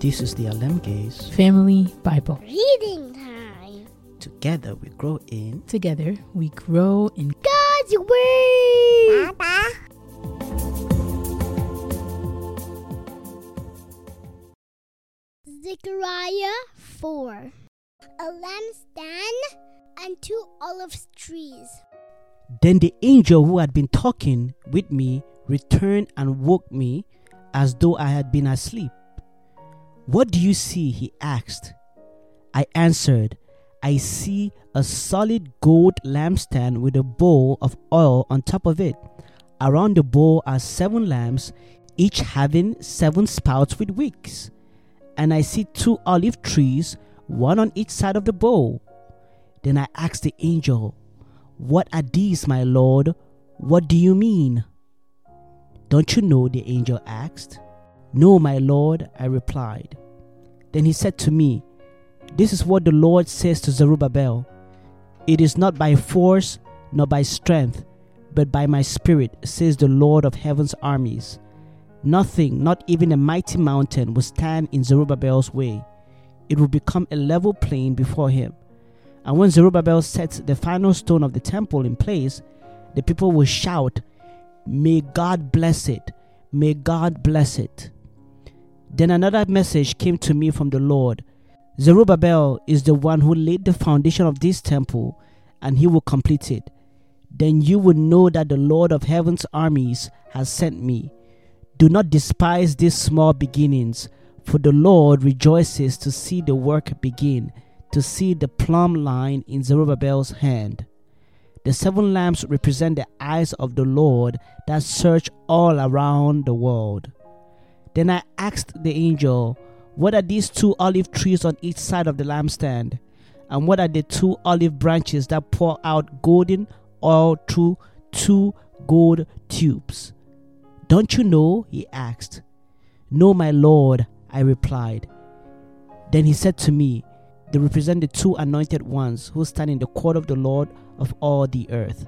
This is the Alem Gaze. Family Bible. Reading time. Together we grow in. Together we grow in God's Word. Papa. Zechariah 4. A lampstand and two olive trees. Then the angel who had been talking with me returned and woke me as though I had been asleep. What do you see? he asked. I answered, I see a solid gold lampstand with a bowl of oil on top of it. Around the bowl are seven lamps, each having seven spouts with wicks. And I see two olive trees, one on each side of the bowl. Then I asked the angel, What are these, my Lord? What do you mean? Don't you know? the angel asked. No, my Lord, I replied. Then he said to me, This is what the Lord says to Zerubbabel It is not by force nor by strength, but by my spirit, says the Lord of heaven's armies. Nothing, not even a mighty mountain, will stand in Zerubbabel's way. It will become a level plain before him. And when Zerubbabel sets the final stone of the temple in place, the people will shout, May God bless it! May God bless it! Then another message came to me from the Lord Zerubbabel is the one who laid the foundation of this temple, and he will complete it. Then you will know that the Lord of heaven's armies has sent me. Do not despise these small beginnings, for the Lord rejoices to see the work begin, to see the plumb line in Zerubbabel's hand. The seven lamps represent the eyes of the Lord that search all around the world. Then I asked the angel, What are these two olive trees on each side of the lampstand? And what are the two olive branches that pour out golden oil through two gold tubes? Don't you know? he asked. No, my lord, I replied. Then he said to me, They represent the two anointed ones who stand in the court of the Lord of all the earth.